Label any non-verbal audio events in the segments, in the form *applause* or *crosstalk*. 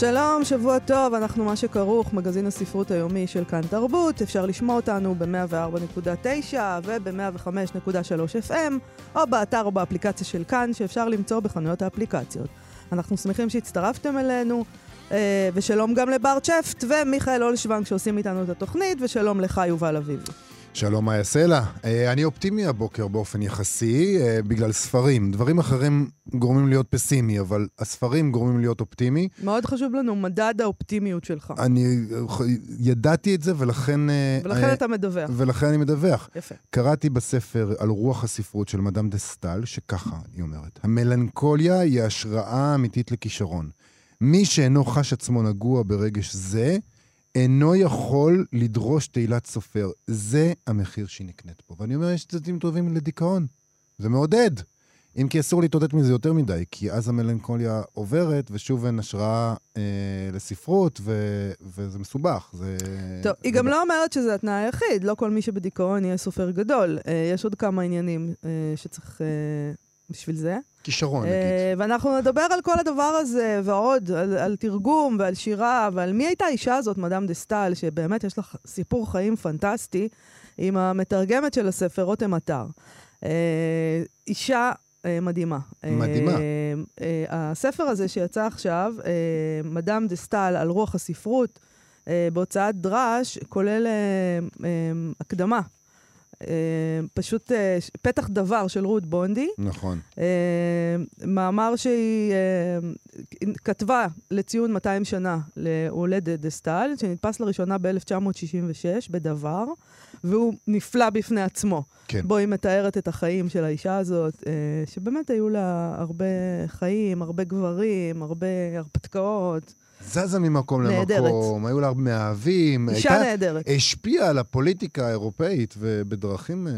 שלום, שבוע טוב, אנחנו מה שכרוך, מגזין הספרות היומי של כאן תרבות. אפשר לשמוע אותנו ב-104.9 וב-105.3 FM, או באתר או באפליקציה של כאן, שאפשר למצוא בחנויות האפליקציות. אנחנו שמחים שהצטרפתם אלינו, אה, ושלום גם לבר צ'פט ומיכאל אולשוונג שעושים איתנו את התוכנית, ושלום לך, יובל אביבי. שלום, מאיה סלע. אה, אני אופטימי הבוקר באופן יחסי, אה, בגלל ספרים. דברים אחרים גורמים להיות פסימי, אבל הספרים גורמים להיות אופטימי. מאוד חשוב לנו מדד האופטימיות שלך. אני אה, ידעתי את זה, ולכן... ולכן אתה מדווח. ולכן אני מדווח. יפה. קראתי בספר על רוח הספרות של מדאם דה סטל, שככה היא אומרת: המלנכוליה היא השראה אמיתית לכישרון. מי שאינו חש עצמו נגוע ברגש זה, אינו יכול לדרוש תהילת סופר. זה המחיר שהיא נקנית פה. ואני אומר, יש צדדים טובים לדיכאון. זה מעודד. אם כי אסור להתעודד מזה יותר מדי, כי אז המלנכוליה עוברת, ושוב אין השראה אה, לספרות, ו, וזה מסובך. זה... טוב, היא זה גם ב- לא אומרת שזה התנאי היחיד, לא כל מי שבדיכאון יהיה סופר גדול. אה, יש עוד כמה עניינים אה, שצריך אה, בשביל זה. כישרון, אה, נגיד. ואנחנו נדבר על כל הדבר הזה, ועוד, על, על תרגום ועל שירה, ועל מי הייתה האישה הזאת, מדאם דה סטל, שבאמת יש ח- סיפור חיים פנטסטי, עם המתרגמת של הספר, רותם עטר. אה, אישה אה, מדהימה. מדהימה. הספר הזה שיצא עכשיו, מדאם דה סטל, על רוח הספרות, בהוצאת דרש, כולל הקדמה. אה, פשוט אה, פתח דבר של רות בונדי, נכון. אה, מאמר שהיא כתבה לציון 200 שנה להולדת דה סטל, שנדפס לראשונה ב-1966 בדבר, והוא נפלא בפני עצמו. כן. בו היא מתארת את החיים של האישה הזאת, שבאמת היו לה הרבה חיים, הרבה גברים, הרבה הרפתקאות. זזה ממקום נהדרת. למקום, היו לה הרבה מאהבים. אישה הייתה- נהדרת. השפיעה על הפוליטיקה האירופאית, ובדרכים אה,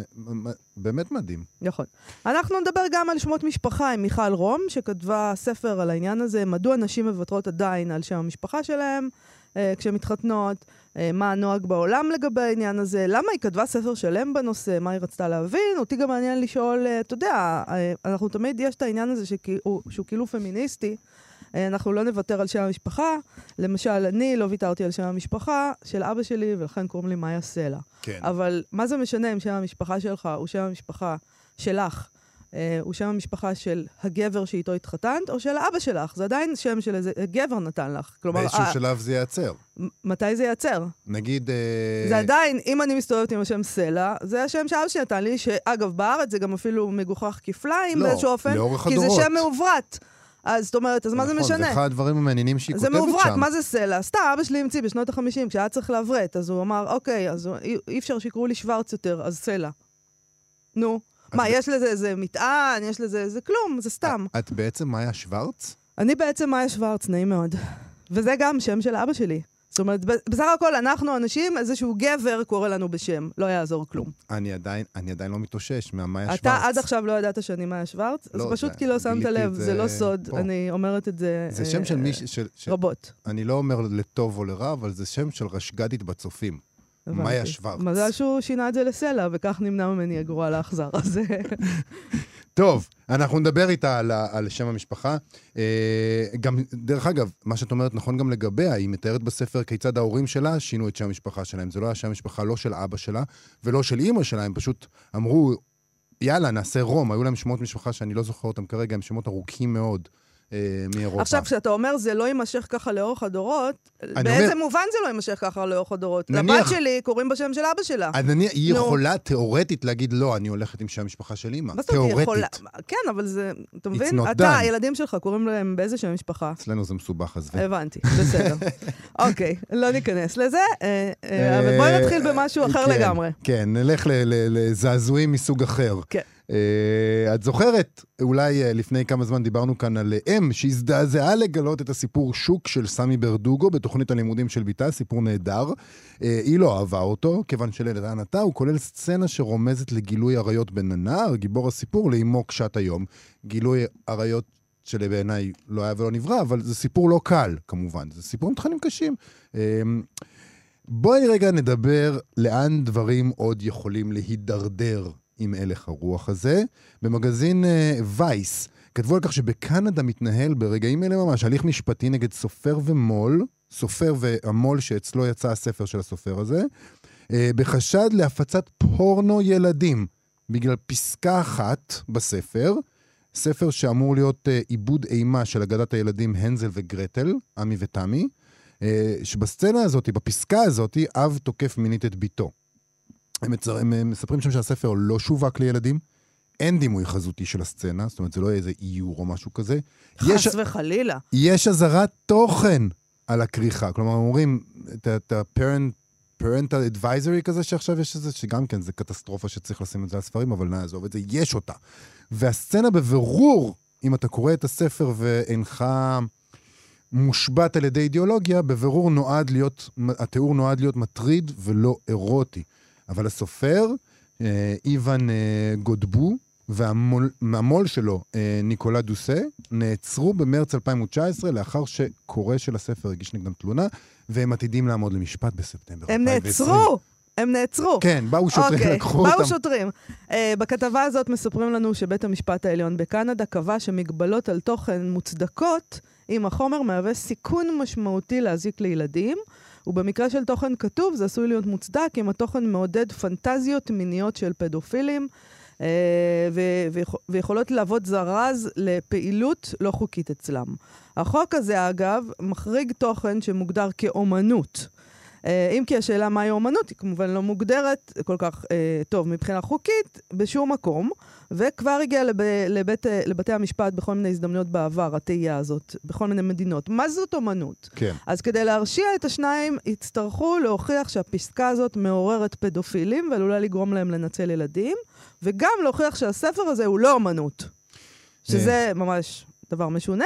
באמת מדהים. נכון. אנחנו נדבר גם על שמות משפחה עם מיכל רום, שכתבה ספר על העניין הזה, מדוע נשים מוותרות עדיין על שם המשפחה שלהם אה, כשהן מתחתנות, אה, מה הנוהג בעולם לגבי העניין הזה, למה היא כתבה ספר שלם בנושא, מה היא רצתה להבין. אותי גם מעניין לשאול, אה, אתה יודע, אה, אנחנו תמיד, יש את העניין הזה שכאילו, שהוא כאילו פמיניסטי. אה, אנחנו לא נוותר על שם המשפחה. למשל, אני לא ויתרתי על שם המשפחה של אבא שלי, ולכן קוראים לי מאיה סלע. כן. אבל מה זה משנה אם שם המשפחה שלך הוא שם המשפחה שלך, אה, הוא שם המשפחה של הגבר שאיתו התחתנת, או של אבא שלך? זה עדיין שם של איזה גבר נתן לך. כלומר, באיזשהו אה, שלב זה ייעצר. מתי זה ייעצר? נגיד... אה, זה עדיין, אם אני מסתובבת עם השם סלע, זה השם שאבא שלי נתן לי, שאגב, בארץ זה גם אפילו מגוחך כפליים לא, באיזשהו אופן, לאורך כי זה הדורות. שם מעוברת. אז זאת אומרת, אז מה זה נכון, זה משנה? אחד הדברים המעניינים שהיא זה כותבת שם. מעוברת, מה זה סלע? סתם, אבא שלי המציא בשנות ה-50, כשהיה צריך לעברת, אז הוא אמר, אוקיי, אז אי, אפשר שיקראו לי שוורץ יותר, אז סלע. נו. מה, יש לזה איזה מטען, יש לזה איזה כלום, זה סתם. את בעצם מאיה שוורץ? אני בעצם מאיה שוורץ, נעים מאוד. וזה גם שם של אבא שלי. זאת אומרת, בסך הכל אנחנו אנשים, איזשהו גבר קורא לנו בשם, לא יעזור כלום. אני עדיין, אני עדיין לא מתאושש מהמאיה שוורץ. אתה עד עכשיו לא ידעת שאני מאיה שוורץ? אז לא, פשוט זה- כי לא שמת לב, זה זה לא סוד, פה. אני אומרת את זה זה אה, שם של אה, מישהי, של- של- רבות. אני לא אומר לטוב או לרע, אבל זה שם של רשג"דית בצופים. מאיה שוורץ. מזל שהוא שינה את זה לסלע, וכך נמנע ממני הגרוע לאכזר. אז אה, *laughs* טוב, אנחנו נדבר איתה על, על שם המשפחה. אה, גם, דרך אגב, מה שאת אומרת נכון גם לגביה, היא מתארת בספר כיצד ההורים שלה שינו את שם המשפחה שלהם. זה לא היה שם המשפחה לא של אבא שלה ולא של אימא שלה, הם פשוט אמרו, יאללה, נעשה רום. היו להם שמות משפחה שאני לא זוכר אותם כרגע, הם שמות ארוכים מאוד מאירופה. עכשיו, כשאתה אומר זה לא יימשך ככה לאורך הדורות, באיזה אומר- מובן זה לא יימשך ככה לאורך הדורות? נניח- לבת שלי קוראים בשם של אבא שלה. אז אני, היא נו. יכולה תיאורטית להגיד, לא, אני הולכת עם שם המשפחה של אימא. מה זאת תיאורטית. יכולה? כן, אבל זה, אתה מבין? אתה. הילדים שלך קוראים להם באיזה שם משפחה? אצלנו זה מסובך, עזבי. הבנתי, בסדר. *laughs* אוקיי, לא ניכנס לזה, אה, אה, אבל בואי נתחיל במשהו אחר כן, לגמרי. כן, נלך לזעזועים מסוג אחר. כן. אה, את זוכרת, אולי אה, לפני כמה זמן דיברנו כאן על אה, אם שהזדעזעה לגלות את הסיפור שוק של סמי ברדוגו בתוכנית הלימודים של ביתה, סיפור נהדר. אה, היא לא אהבה אותו, כיוון שלטענתה הוא כולל סצנה שרומזת לגילוי עריות בין הנער, גיבור הסיפור, לאמו קשת היום. גילוי עריות שלבעיניי לא היה ולא נברא, אבל זה סיפור לא קל, כמובן. זה סיפור עם תכנים קשים. אה, בואי רגע נדבר לאן דברים עוד יכולים להידרדר עם הלך הרוח הזה. במגזין uh, וייס כתבו על כך שבקנדה מתנהל ברגעים אלה ממש הליך משפטי נגד סופר ומו"ל, סופר והמו"ל שאצלו יצא הספר של הסופר הזה, uh, בחשד להפצת פורנו ילדים, בגלל פסקה אחת בספר, ספר שאמור להיות uh, עיבוד אימה של אגדת הילדים הנזל וגרטל, עמי ותמי, uh, שבסצנה הזאת, בפסקה הזאת, אב תוקף מינית את ביתו. הם, מצר... הם מספרים שם שהספר לא שווק לילדים, אין דימוי חזותי של הסצנה, זאת אומרת, זה לא איזה איור או משהו כזה. יש, חס וחלילה. יש אזהרת תוכן על הכריכה. כלומר, אומרים, את ה-parent... parental advisory כזה שעכשיו יש איזה, שגם כן זה קטסטרופה שצריך לשים את זה על ספרים, אבל נעזוב את זה, יש אותה. והסצנה בבירור, אם אתה קורא את הספר ואינך מושבת על ידי אידיאולוגיה, בבירור נועד להיות, התיאור נועד להיות מטריד ולא אירוטי. אבל הסופר, אה, איוון אה, גודבו, והמו"ל שלו, אה, ניקולה דוסה, נעצרו במרץ 2019 לאחר שקורא של הספר הגיש נגדם תלונה, והם עתידים לעמוד למשפט בספטמבר הם 2020. נעצרו! הם נעצרו. כן, באו שוטרים, אוקיי, לקחו באו אותם. שוטרים. Uh, בכתבה הזאת מספרים לנו שבית המשפט העליון בקנדה קבע שמגבלות על תוכן מוצדקות אם החומר מהווה סיכון משמעותי להזיק לילדים, ובמקרה של תוכן כתוב זה עשוי להיות מוצדק אם התוכן מעודד פנטזיות מיניות של פדופילים. uh, ו- ויכ- ויכולות להוות זרז לפעילות לא חוקית אצלם. החוק הזה, אגב, מחריג תוכן שמוגדר כאומנות. אה, אם כי השאלה מהי אומנות היא כמובן לא מוגדרת כל כך אה, טוב מבחינה חוקית בשום מקום, וכבר הגיעה לב, לבית, אה, לבתי המשפט בכל מיני הזדמנויות בעבר, התהייה הזאת, בכל מיני מדינות. מה זאת אומנות? כן. אז כדי להרשיע את השניים, יצטרכו להוכיח שהפסקה הזאת מעוררת פדופילים ועלולה לגרום להם לנצל ילדים, וגם להוכיח שהספר הזה הוא לא אומנות. שזה ממש דבר משונה.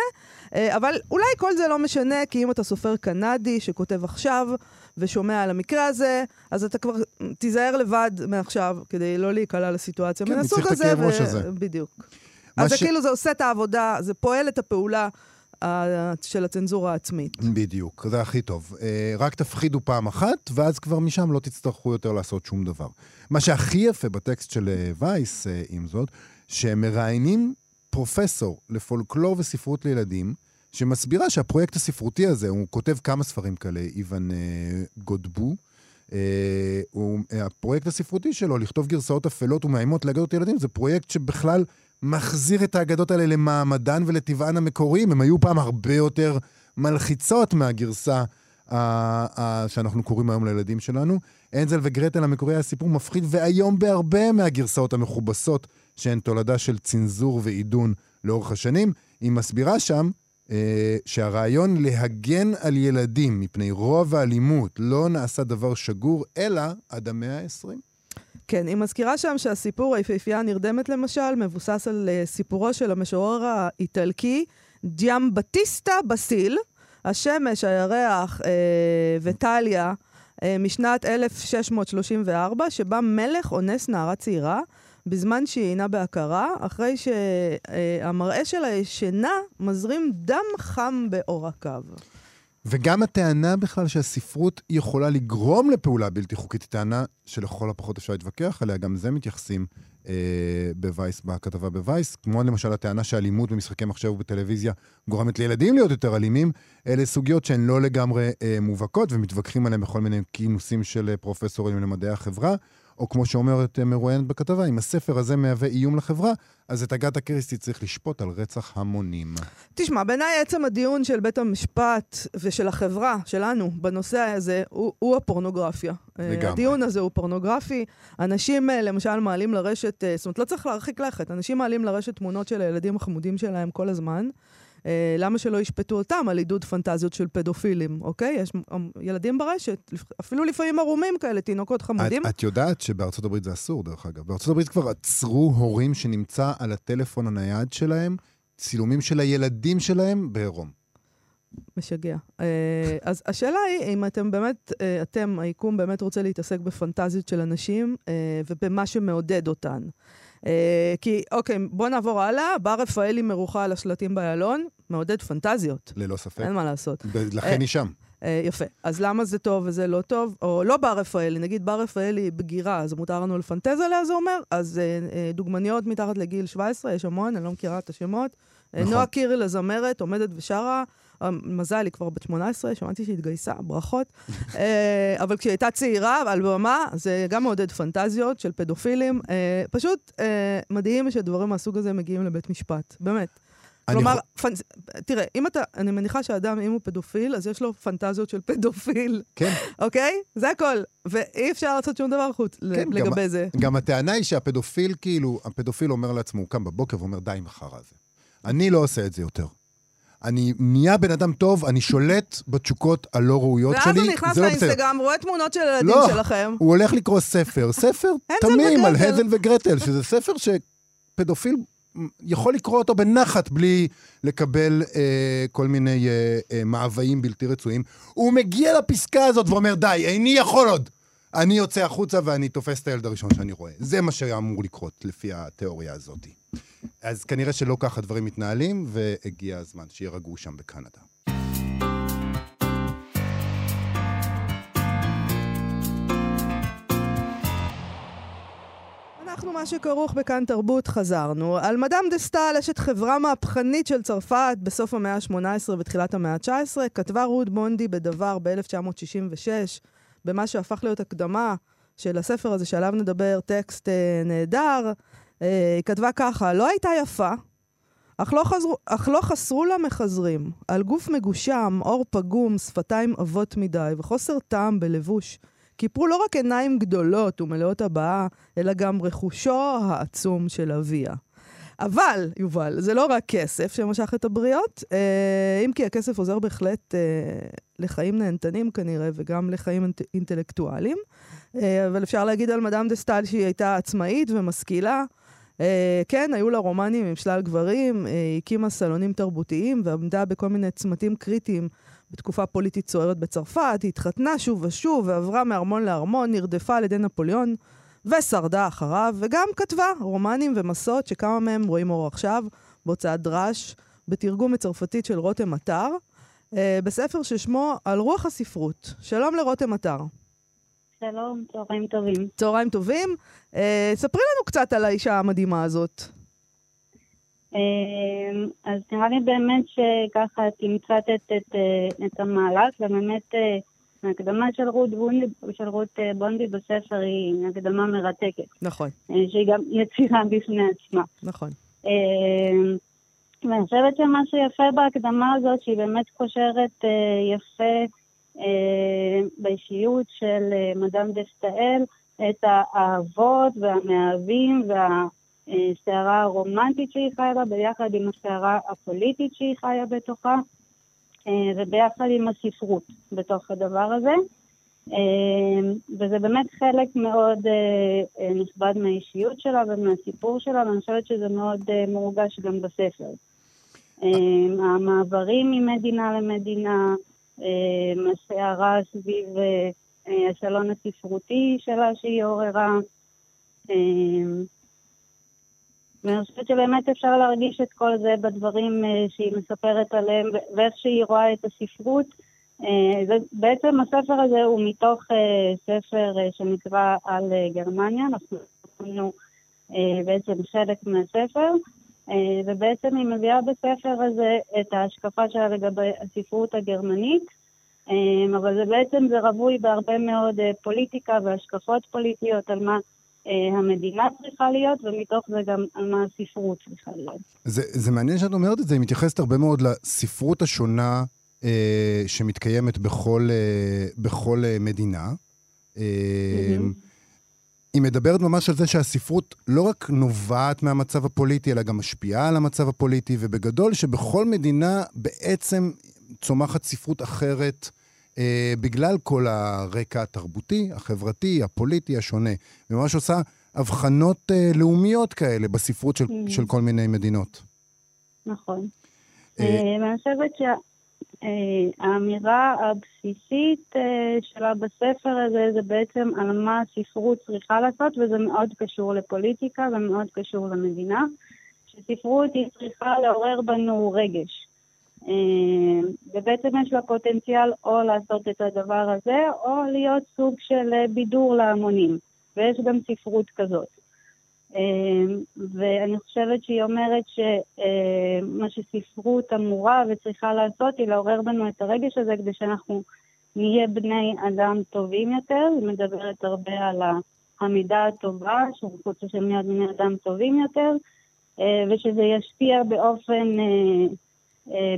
אה, אבל אולי כל זה לא משנה, כי אם אתה סופר קנדי שכותב עכשיו ושומע על המקרה הזה, אז אתה כבר תיזהר לבד מעכשיו, כדי לא להיקלע לסיטואציה כן, מן הסוג צריך את הזה. הכאב ראש הזה. בדיוק. אז זה ש- כאילו, זה עושה את העבודה, זה פועל את הפעולה אה, של הצנזורה העצמית. בדיוק, זה הכי טוב. אה, רק תפחידו פעם אחת, ואז כבר משם לא תצטרכו יותר לעשות שום דבר. מה שהכי יפה בטקסט של אה, וייס, עם זאת, שהם מראיינים פרופסור לפולקלור וספרות לילדים, שמסבירה שהפרויקט הספרותי הזה, הוא כותב כמה ספרים כאלה, איוון אה, גודבו, אה, הוא, אה, הפרויקט הספרותי שלו, לכתוב גרסאות אפלות ומאיימות לאגדות ילדים, זה פרויקט שבכלל מחזיר את האגדות האלה למעמדן ולטבען המקוריים. הם היו פעם הרבה יותר מלחיצות מהגרסה שאנחנו קוראים היום לילדים שלנו. אנזל וגרטל המקורי היה סיפור מפחיד ואיום בהרבה מהגרסאות המכובסות, שהן תולדה של צנזור ועידון לאורך השנים. היא מסבירה שם שהרעיון להגן על ילדים מפני רוע ואלימות לא נעשה דבר שגור, אלא עד המאה ה-20. כן, היא מזכירה שם שהסיפור היפהפייה הנרדמת למשל, מבוסס על uh, סיפורו של המשורר האיטלקי ג'יאמבטיסטה בסיל, השמש, הירח uh, וטליה, uh, משנת 1634, שבה מלך אונס נערה צעירה בזמן שהיא אינה בהכרה, אחרי שהמראה שלה ישנה מזרים דם חם בעורקיו. וגם הטענה בכלל שהספרות יכולה לגרום לפעולה בלתי חוקית, היא טענה שלכל הפחות אפשר להתווכח עליה, גם זה מתייחסים אה, בווייס, בכתבה בווייס, כמו למשל הטענה שאלימות במשחקי מחשב ובטלוויזיה גורמת לילדים להיות יותר אלימים, אלה סוגיות שהן לא לגמרי אה, מובהקות ומתווכחים עליהן בכל מיני כינוסים של אה, פרופסורים למדעי החברה. או כמו שאומרת אה, מרואיינת בכתבה, אם הספר הזה מהווה איום לחברה, אז את אגת אקריסטי צריך לשפוט על רצח המונים. תשמע, בעיניי עצם הדיון של בית המשפט ושל החברה שלנו בנושא הזה הוא, הוא הפורנוגרפיה. לגמרי. אה, הדיון הזה הוא פורנוגרפי. אנשים אה, למשל מעלים לרשת, זאת אומרת, לא צריך להרחיק לכת, אנשים מעלים לרשת תמונות של הילדים החמודים שלהם כל הזמן. אה, למה שלא ישפטו אותם על עידוד פנטזיות של פדופילים, אוקיי? יש אמ, ילדים ברשת, אפילו לפעמים ערומים כאלה, תינוקות חמודים. את, את יודעת שבארצות הברית זה אסור, דרך אגב. בארצות הברית כבר עצרו הורים שנמצא על הטלפון הנייד שלהם צילומים של הילדים שלהם בעירום. משגע. אה, אז השאלה היא, אם אתם באמת, אה, אתם, היקום באמת רוצה להתעסק בפנטזיות של אנשים אה, ובמה שמעודד אותן. כי, אוקיי, בואו נעבור הלאה. בר רפאלי מרוחה על השלטים באיילון, מעודד פנטזיות. ללא ספק. אין מה לעשות. לכן היא שם. יפה. אז למה זה טוב וזה לא טוב? או לא בר רפאלי, נגיד בר רפאלי בגירה, אז מותר לנו לפנטז עליה, זה אומר? אז דוגמניות מתחת לגיל 17, יש המון, אני לא מכירה את השמות. נכון. נועה קירל הזמרת עומדת ושרה, אה, מזל, היא כבר בת 18, שמעתי שהיא התגייסה, ברכות. *laughs* אה, אבל כשהיא הייתה צעירה על במה, זה גם מעודד פנטזיות של פדופילים. אה, פשוט מדהים שדברים מהסוג הזה מגיעים לבית משפט, באמת. כלומר, יכול... פנ... תראה, אם אתה, אני מניחה שאדם, אם הוא פדופיל, אז יש לו פנטזיות של פדופיל. כן. *laughs* אוקיי? זה הכל. ואי אפשר לעשות שום דבר חוץ כן, לגבי גם, זה. גם הטענה היא שהפדופיל, כאילו, הפדופיל אומר לעצמו, הוא קם בבוקר ואומר, די עם החרא הזה. אני לא עושה את זה יותר. אני נהיה בן אדם טוב, אני שולט בתשוקות הלא ראויות ואז שלי, הוא נכנס לא לאינסטגרם, רואה תמונות של ילדים לא, שלכם. הוא הולך לקרוא ספר, ספר תמים על הזל וגרטל, שזה ספר שפדופיל יכול לקרוא אותו בנחת בלי לקבל אה, כל מיני אה, אה, מאוויים בלתי רצויים. הוא מגיע לפסקה הזאת ואומר, די, איני יכול עוד. אני יוצא החוצה ואני תופס את הילד הראשון שאני רואה. זה מה שאמור לקרות לפי התיאוריה הזאת. אז כנראה שלא ככה דברים מתנהלים, והגיע הזמן שירגעו שם בקנדה. אנחנו, מה שכרוך בכאן תרבות, חזרנו. על מדאם דה סטאל, אשת חברה מהפכנית של צרפת בסוף המאה ה-18 ותחילת המאה ה-19, כתבה רות בונדי בדבר ב-1966, במה שהפך להיות הקדמה של הספר הזה שעליו נדבר, טקסט אה, נהדר. אה, היא כתבה ככה, לא הייתה יפה, אך לא, חזרו, אך לא חסרו לה מחזרים. על גוף מגושם, עור פגום, שפתיים עבות מדי וחוסר טעם בלבוש. כיפרו לא רק עיניים גדולות ומלאות הבעה, אלא גם רכושו העצום של אביה. אבל, יובל, זה לא רק כסף שמשך את הבריות, אה, אם כי הכסף עוזר בהחלט אה, לחיים נהנתנים כנראה, וגם לחיים אינט- אינטלקטואליים. אה, אבל אפשר להגיד על מדאם דה סטל שהיא הייתה עצמאית ומשכילה. כן, היו לה רומנים עם שלל גברים, היא הקימה סלונים תרבותיים ועמדה בכל מיני צמתים קריטיים בתקופה פוליטית סוערת בצרפת, היא התחתנה שוב ושוב ועברה מארמון לארמון, נרדפה על ידי נפוליאון ושרדה אחריו, וגם כתבה רומנים ומסעות שכמה מהם רואים אור עכשיו, בהוצאת דרש, בתרגום מצרפתית של רותם אתר, uh, בספר ששמו על רוח הספרות. שלום לרותם אתר. שלום, צהריים טובים. צהריים טובים. אה, ספרי לנו קצת על האישה המדהימה הזאת. אה, אז נראה לי באמת שככה תמצת את, את, אה, את המהלך, ובאמת אה, ההקדמה של רות בונדי, של רות אה, בונדי בספר היא הקדמה מרתקת. נכון. אה, שהיא גם יצירה בפני עצמה. נכון. אה, ואני חושבת שמה שיפה בהקדמה הזאת, שהיא באמת קושרת יפה באישיות של מדאם דה סטאל, את האהבות והמאהבים והסערה הרומנטית שהיא חיה בה, ביחד עם הסערה הפוליטית שהיא חיה בתוכה, וביחד עם הספרות בתוך הדבר הזה. וזה באמת חלק מאוד נכבד מהאישיות שלה ומהסיפור שלה, ואני חושבת שזה מאוד מורגש גם בספר. המעברים ממדינה למדינה, הסערה סביב אה, השלון הספרותי שלה שהיא עוררה. אה, ואני חושבת שבאמת אפשר להרגיש את כל זה בדברים אה, שהיא מספרת עליהם ואיך שהיא רואה את הספרות. בעצם הספר הזה הוא מתוך ספר שנקרא על גרמניה, אנחנו קוראים בעצם חלק מהספר, ובעצם היא מביאה בספר הזה את ההשקפה שלה לגבי הספרות הגרמנית. אבל זה בעצם, זה רווי בהרבה מאוד אה, פוליטיקה והשקפות פוליטיות על מה אה, המדינה צריכה להיות, ומתוך זה גם על מה הספרות צריכה להיות. זה, זה מעניין שאת אומרת את זה, היא מתייחסת הרבה מאוד לספרות השונה אה, שמתקיימת בכל, אה, בכל אה, מדינה. אה, mm-hmm. היא מדברת ממש על זה שהספרות לא רק נובעת מהמצב הפוליטי, אלא גם משפיעה על המצב הפוליטי, ובגדול שבכל מדינה בעצם צומחת ספרות אחרת אה, בגלל כל הרקע התרבותי, החברתי, הפוליטי השונה. וממש עושה הבחנות אה, לאומיות כאלה בספרות של, Mm. של כל מיני מדינות. נכון. אה, אה, ואני חושבת שהאמירה הבסיסית אה, שלה בספר הזה זה בעצם על מה הספרות צריכה לעשות, וזה מאוד קשור לפוליטיקה ומאוד קשור למדינה, שספרות היא צריכה לעורר בנו רגש. אה, ובעצם יש לה פוטנציאל או לעשות את הדבר הזה, או להיות סוג של אה, בידור להמונים. ויש גם ספרות כזאת. אה, ואני חושבת שהיא אומרת שמה שספרות אמורה וצריכה לעשות היא לעורר בנו את הרגש הזה כדי שאנחנו נהיה בני אדם טובים יותר. היא מדברת הרבה על המידה הטובה, רוצים להיות בני אדם טובים יותר, ושזה ישפיע באופן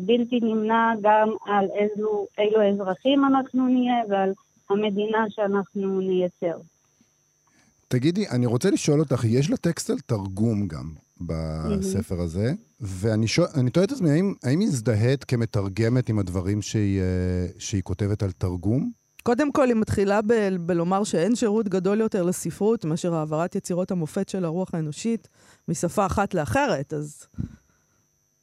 בלתי נמנע גם על איזו, אילו אזרחים אנחנו נהיה ועל המדינה שאנחנו נייצר. תגידי, אני רוצה לשאול אותך, יש לטקסט על תרגום גם בספר הזה, ואני שואל, אני תוהה את עצמי, האם, האם היא הזדהית כמתרגמת עם הדברים שהיא, אה, שהיא כותבת על תרגום? קודם כל, היא מתחילה ב- בלומר שאין שירות גדול יותר לספרות מאשר העברת יצירות המופת של הרוח האנושית משפה אחת לאחרת, אז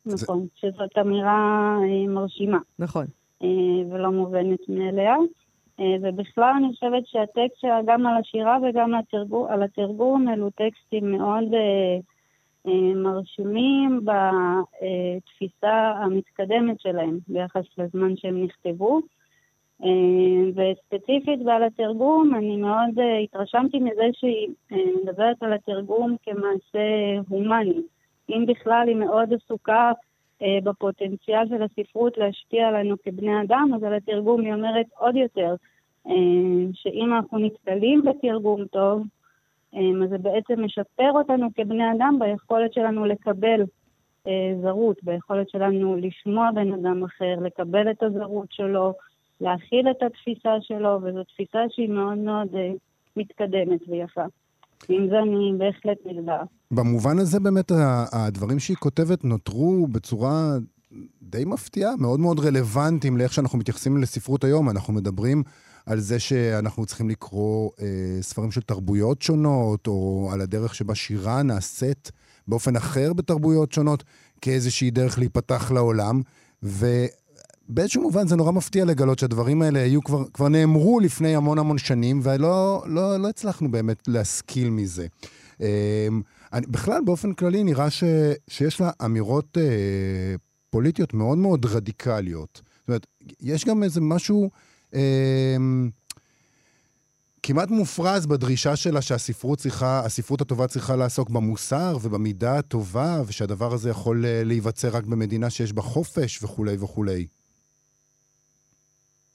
נכון, שזאת אמירה אה, מרשימה. נכון. אה, ולא מובנת מאליה. אה, ובכלל אני חושבת שהטקסט שלה, גם על השירה וגם התרגום, על התרגום, אלו טקסטים מאוד מרשימים בתפיסה המתקדמת שלהם ביחס לזמן שהם נכתבו. וספציפית ועל התרגום, אני מאוד התרשמתי מזה שהיא מדברת על התרגום כמעשה הומני. אם בכלל היא מאוד עסוקה אה, בפוטנציאל של הספרות להשפיע עלינו כבני אדם, אז על התרגום היא אומרת עוד יותר, אה, שאם אנחנו נתקלים בתרגום טוב, אה, אז זה בעצם משפר אותנו כבני אדם ביכולת שלנו לקבל אה, זרות, ביכולת שלנו לשמוע בן אדם אחר, לקבל את הזרות שלו, להכיל את התפיסה שלו, וזו תפיסה שהיא מאוד מאוד אה, מתקדמת ויפה. עם זה אני בהחלט מזדהה. במובן הזה באמת הדברים שהיא כותבת נותרו בצורה די מפתיעה, מאוד מאוד רלוונטיים לאיך שאנחנו מתייחסים לספרות היום. אנחנו מדברים על זה שאנחנו צריכים לקרוא אה, ספרים של תרבויות שונות, או על הדרך שבה שירה נעשית באופן אחר בתרבויות שונות, כאיזושהי דרך להיפתח לעולם. ובאיזשהו מובן זה נורא מפתיע לגלות שהדברים האלה היו כבר, כבר נאמרו לפני המון המון שנים, ולא לא, לא הצלחנו באמת להשכיל מזה. אה, אני, בכלל, באופן כללי, נראה ש, שיש לה אמירות אה, פוליטיות מאוד מאוד רדיקליות. זאת אומרת, יש גם איזה משהו אה, כמעט מופרז בדרישה שלה שהספרות צריכה, הספרות הטובה צריכה לעסוק במוסר ובמידה הטובה, ושהדבר הזה יכול אה, להיווצר רק במדינה שיש בה חופש וכולי וכולי.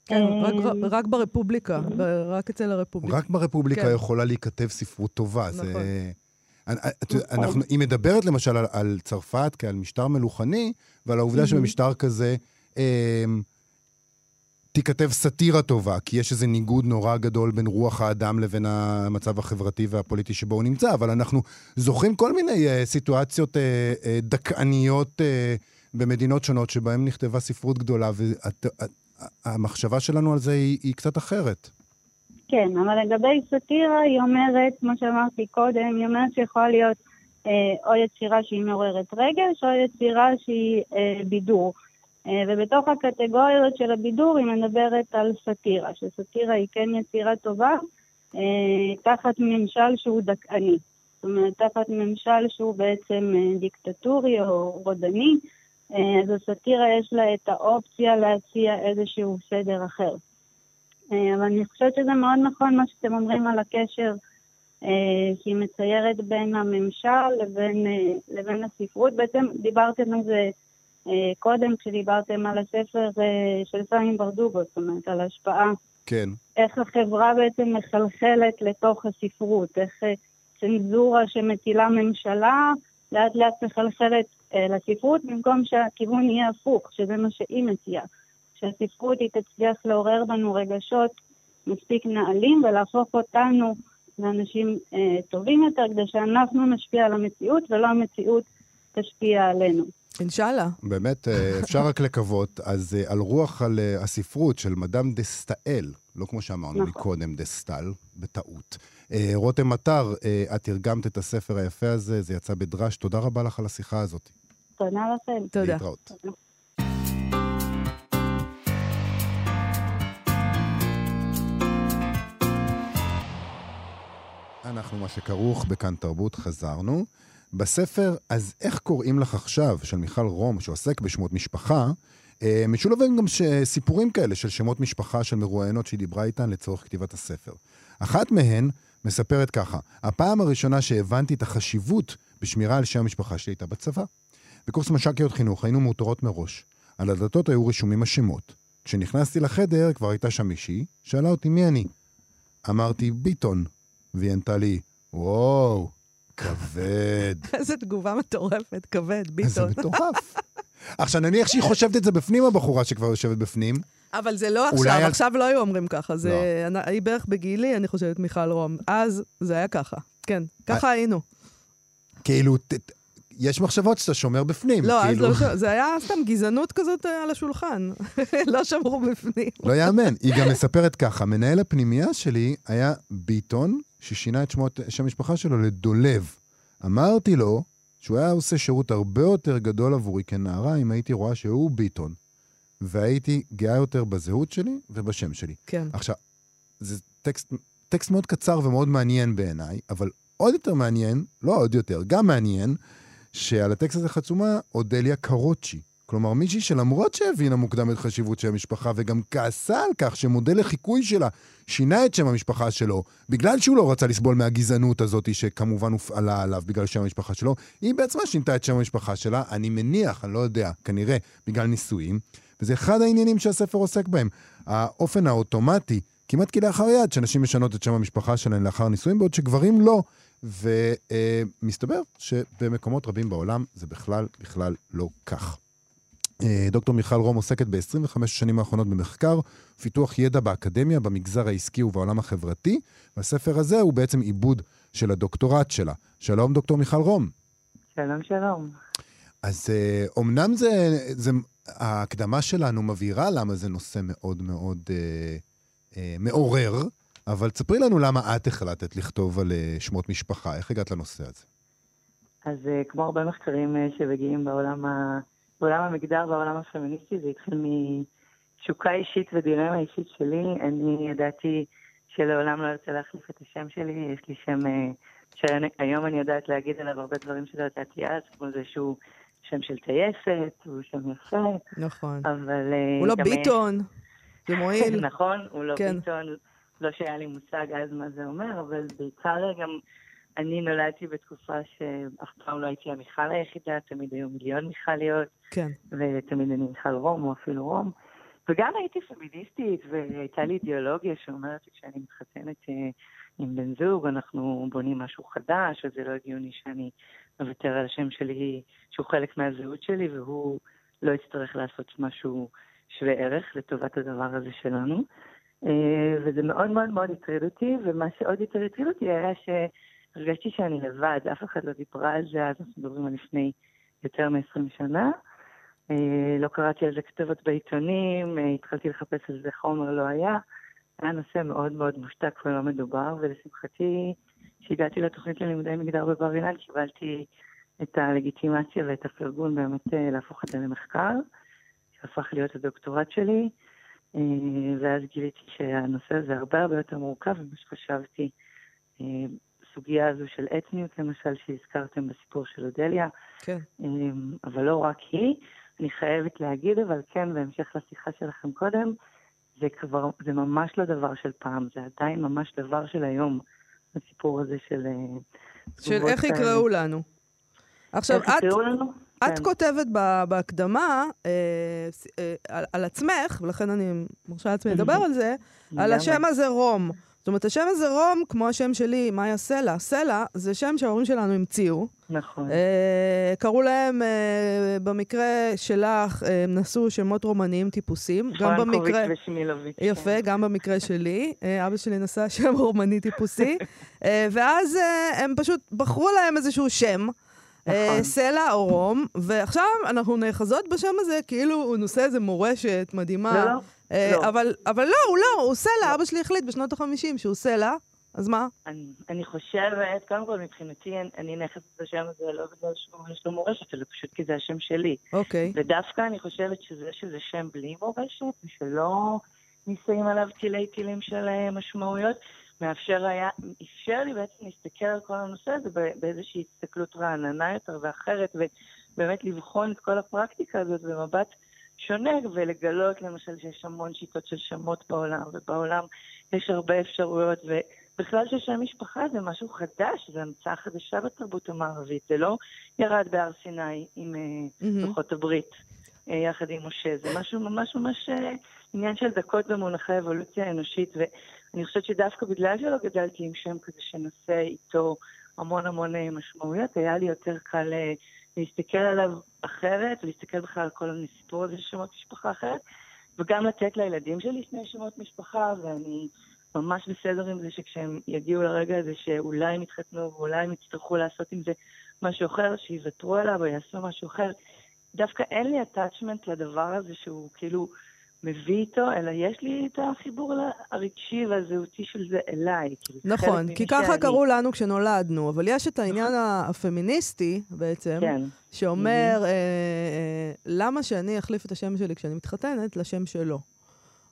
כן, רק, אה, רק ברפובליקה, ב- רק אצל הרפובליקה. רק ברפובליקה כן. יכולה להיכתב ספרות טובה. זה... נכון. אני- את- אנחנו, היא מדברת למשל על, על צרפת כעל משטר מלוכני, ועל העובדה שבמשטר כזה אה, תיכתב סאטירה טובה, כי יש איזה ניגוד נורא גדול בין רוח האדם לבין המצב החברתי והפוליטי שבו הוא נמצא, אבל אנחנו זוכרים כל מיני אה, סיטואציות אה, אה, דכאניות אה, במדינות שונות שבהן נכתבה ספרות גדולה, והמחשבה שלנו על זה היא, היא קצת אחרת. כן, אבל לגבי סאטירה היא אומרת, כמו שאמרתי קודם, היא אומרת שיכולה להיות אה, או יצירה שהיא מעוררת רגש, או יצירה שהיא אה, בידור. אה, ובתוך הקטגוריה הזאת של הבידור היא מדברת על סאטירה, שסאטירה היא כן יצירה טובה, אה, תחת ממשל שהוא דכאני. זאת אומרת, תחת ממשל שהוא בעצם אה, דיקטטורי או רודני, אה, אז הסאטירה יש לה את האופציה להציע איזשהו סדר אחר. אה, אבל אני חושבת שזה מאוד נכון מה שאתם אומרים על הקשר אה, שהיא מציירת בין הממשל לבין, אה, לבין הספרות. בעצם דיברתם על זה אה, קודם כשדיברתם על הספר אה, של סמי ברדוגו, זאת אומרת, על ההשפעה, כן. איך החברה בעצם מחלחלת לתוך הספרות, איך אה, צנזורה שמטילה ממשלה לאט לאט מחלחלת אה, לספרות, במקום שהכיוון יהיה הפוך, שזה מה שהיא מציעה. שהספרות היא תצליח לעורר בנו רגשות מספיק נעלים ולהפוך אותנו לאנשים אה, טובים יותר, כדי שאנחנו נשפיע על המציאות ולא המציאות תשפיע עלינו. אינשאללה. באמת, אה, אפשר רק לקוות. אז אה, על רוח על אה, הספרות של מדאם דסטאל, לא כמו שאמרנו נכון. מקודם, דסטל, בטעות. אה, רותם מטר, אה, את תרגמת את הספר היפה הזה, זה יצא בדרש. תודה רבה לך על השיחה הזאת. תודה לכם. תודה. להתראות. אנחנו, מה שכרוך בכאן תרבות, חזרנו. בספר "אז איך קוראים לך עכשיו" של מיכל רום, שעוסק בשמות משפחה, משולבים גם סיפורים כאלה של שמות משפחה של מרואיינות שהיא דיברה איתן לצורך כתיבת הספר. אחת מהן מספרת ככה: הפעם הראשונה שהבנתי את החשיבות בשמירה על שם המשפחה שלי הייתה בצבא. בקורס מש"קיות חינוך היינו מאותרות מראש. על הדלתות היו רשומים השמות. כשנכנסתי לחדר כבר הייתה שם מישהי, שאלה אותי מי אני. אמרתי ביטון, והיא ענתה לי, וואו, כבד. *laughs* איזה תגובה מטורפת, כבד, זה ביטון. מטורף. עכשיו, נניח שהיא חושבת את זה בפנים, הבחורה שכבר יושבת בפנים. אבל זה לא עכשיו, על- עכשיו לא היו אומרים ככה. זה... אני- היא בערך בגילי, אני חושבת, מיכל רום. אז זה היה ככה. כן, ככה היינו. כאילו, ת- יש מחשבות שאתה שומר בפנים. לא, אז כאילו, לא, ש- *laughs* זה היה סתם גזענות כזאת אה, על השולחן. *laughs* לא שמרו בפנים. לא יאמן. היא גם מספרת ככה, מנהל הפנימייה שלי היה ביטון, ששינה את שמו, שם המשפחה שלו לדולב. אמרתי לו שהוא היה עושה שירות הרבה יותר גדול עבורי כנערה אם הייתי רואה שהוא ביטון. והייתי גאה יותר בזהות שלי ובשם שלי. כן. עכשיו, זה טקסט, טקסט מאוד קצר ומאוד מעניין בעיניי, אבל עוד יותר מעניין, לא עוד יותר, גם מעניין, שעל הטקסט הזה חצומה אודליה קרוצ'י. כלומר, מישהי שלמרות שהבינה מוקדם את חשיבות שם המשפחה וגם כעסה על כך שמודל לחיקוי שלה שינה את שם המשפחה שלו, בגלל שהוא לא רצה לסבול מהגזענות הזאת שכמובן הופעלה עליו בגלל שם המשפחה שלו, היא בעצמה שינתה את שם המשפחה שלה, אני מניח, אני לא יודע, כנראה בגלל נישואים, וזה אחד העניינים שהספר עוסק בהם. האופן האוטומטי, כמעט כלאחר יד, שנשים משנות את שם המשפחה שלהן לאחר נישואים, בעוד שגברים לא. ומסתבר שבמקומות רבים בעולם זה בכלל, בכלל לא כך. אה, דוקטור מיכל רום עוסקת ב-25 השנים האחרונות במחקר, פיתוח ידע באקדמיה, במגזר העסקי ובעולם החברתי, והספר הזה הוא בעצם עיבוד של הדוקטורט שלה. שלום, דוקטור מיכל רום. שלום, שלום. אז אה, אומנם זה, זה, ההקדמה שלנו מבהירה למה זה נושא מאוד מאוד אה, אה, מעורר, אבל תספרי לנו למה את החלטת לכתוב על אה, שמות משפחה, איך הגעת לנושא הזה? אז אה, כמו הרבה מחקרים אה, שמגיעים בעולם, ה... בעולם המגדר והעולם הפמיניסטי, זה התחיל מתשוקה אישית ודילמה אישית שלי. אני ידעתי שלעולם לא ארצה להחליף את השם שלי, יש לי שם אה, שהיום אני יודעת להגיד עליו הרבה דברים שלא ידעתי אז, כמו זה שהוא שם של טייסת, הוא שם יפה, נכון. אבל... אה, הוא לא גם, ביטון, זה מועיל. *laughs* נכון, הוא לא כן. ביטון, לא שהיה לי מושג אז מה זה אומר, אבל בעיקר גם אני נולדתי בתקופה שאף פעם לא הייתי המיכל היחידה, תמיד היו מיליון מיכליות, כן. ותמיד אני מיכל רום או אפילו רום. וגם הייתי פמיניסטית, והייתה לי אידיאולוגיה שאומרת שכשאני מתחתנת אה, עם בן זוג, אנחנו בונים משהו חדש, וזה לא הגיוני שאני אוותר על השם שלי, שהוא חלק מהזהות שלי, והוא לא יצטרך לעשות משהו שווה ערך לטובת הדבר הזה שלנו. אה, וזה מאוד מאוד מאוד הטריד אותי, ומה שעוד יותר הטריד אותי היה שהרגשתי שאני לבד, אף אחד לא דיברה על זה, אז אנחנו מדברים על לפני יותר מ-20 שנה. אה, לא קראתי על זה כתובות בעיתונים, אה, התחלתי לחפש על זה חומר, לא היה. היה נושא מאוד מאוד מושתק ולא מדובר, ולשמחתי, כשהגעתי לתוכנית ללימודי מגדר בבר אילן, קיבלתי את הלגיטימציה ואת הפרגון באמת אה, להפוך את זה למחקר, שהפך להיות הדוקטורט שלי, ואז גיליתי שהנושא הזה הרבה הרבה יותר מורכב ממה שחשבתי. הסוגיה הזו של אתניות, למשל, שהזכרתם בסיפור של אודליה, כן. אמ, אבל לא רק היא. אני חייבת להגיד, אבל כן, בהמשך לשיחה שלכם קודם, זה כבר, זה ממש לא דבר של פעם, זה עדיין ממש דבר של היום, הסיפור הזה של... אה, של איך כאלה. יקראו לנו. עכשיו, את, לנו? את כן. כותבת בהקדמה אה, אה, על, על עצמך, ולכן אני מרשה לעצמי לדבר *laughs* על זה, על. השם הזה רום. זאת אומרת, השם הזה רום, כמו השם שלי, מאיה סלע. סלע זה שם שההורים שלנו המציאו. נכון. אה, קראו להם, אה, במקרה שלך, אה, הם נשאו שמות רומניים טיפוסיים. גם פרנקוביץ' במקרה... ושמילוביץ'. יפה, כן. גם במקרה שלי. אה, אבא שלי נשא שם רומני טיפוסי. *laughs* אה, ואז אה, הם פשוט בחרו להם איזשהו שם. אה, נכון. סלע או רום, ועכשיו אנחנו נאחזות בשם הזה כאילו הוא נושא איזה מורשת מדהימה. לא, לא. אה, לא. אבל, אבל לא, הוא לא, הוא סלע. אבא שלי החליט בשנות ה-50 שהוא סלע, אז מה? אני, אני חושבת, קודם כל מבחינתי, אני, אני נכנסת לשם הזה לא בגלל שיש לו מורשת, אלא פשוט כי זה השם שלי. אוקיי. ודווקא אני חושבת שזה שזה שם בלי מורשת, ושלא נישאים עליו תילי תילים של אה, משמעויות, מאפשר היה, אפשר לי בעצם להסתכל על כל הנושא הזה באיזושהי הסתכלות רעננה יותר ואחרת, ובאמת לבחון את כל הפרקטיקה הזאת במבט שונה, ולגלות למשל שיש המון שיטות של שמות בעולם, ובעולם יש הרבה אפשרויות, ובכלל ששם משפחה זה משהו חדש, זה המצאה חדשה בתרבות המערבית, זה לא ירד בהר סיני עם. לוחות הברית. אה, יחד עם משה. זה משהו ממש ממש אה, עניין של דקות במונחי אבולוציה האנושית, ואני חושבת שדווקא בגלל שלא גדלתי עם שם כזה שנושא איתו המון המון אה, משמעויות, היה לי יותר קל אה, להסתכל עליו אחרת, ולהסתכל בכלל על כל הסיפור הזה של שמות משפחה אחרת, וגם לתת לילדים שלי שני שמות משפחה, ואני ממש בסדר עם זה שכשהם יגיעו לרגע הזה שאולי הם יתחתנו ואולי הם יצטרכו לעשות עם זה משהו אחר, שיוותרו עליו או יעשו משהו אחר. דווקא אין לי attachment לדבר הזה שהוא כאילו מביא איתו, אלא יש לי את החיבור הרגשי והזהותי של זה אליי. נכון, כי ככה שאני. קראו לנו כשנולדנו, אבל יש את העניין הפמיניסטי בעצם, כן, שאומר, אה, אה, למה שאני אחליף את השם שלי כשאני מתחתנת לשם שלו?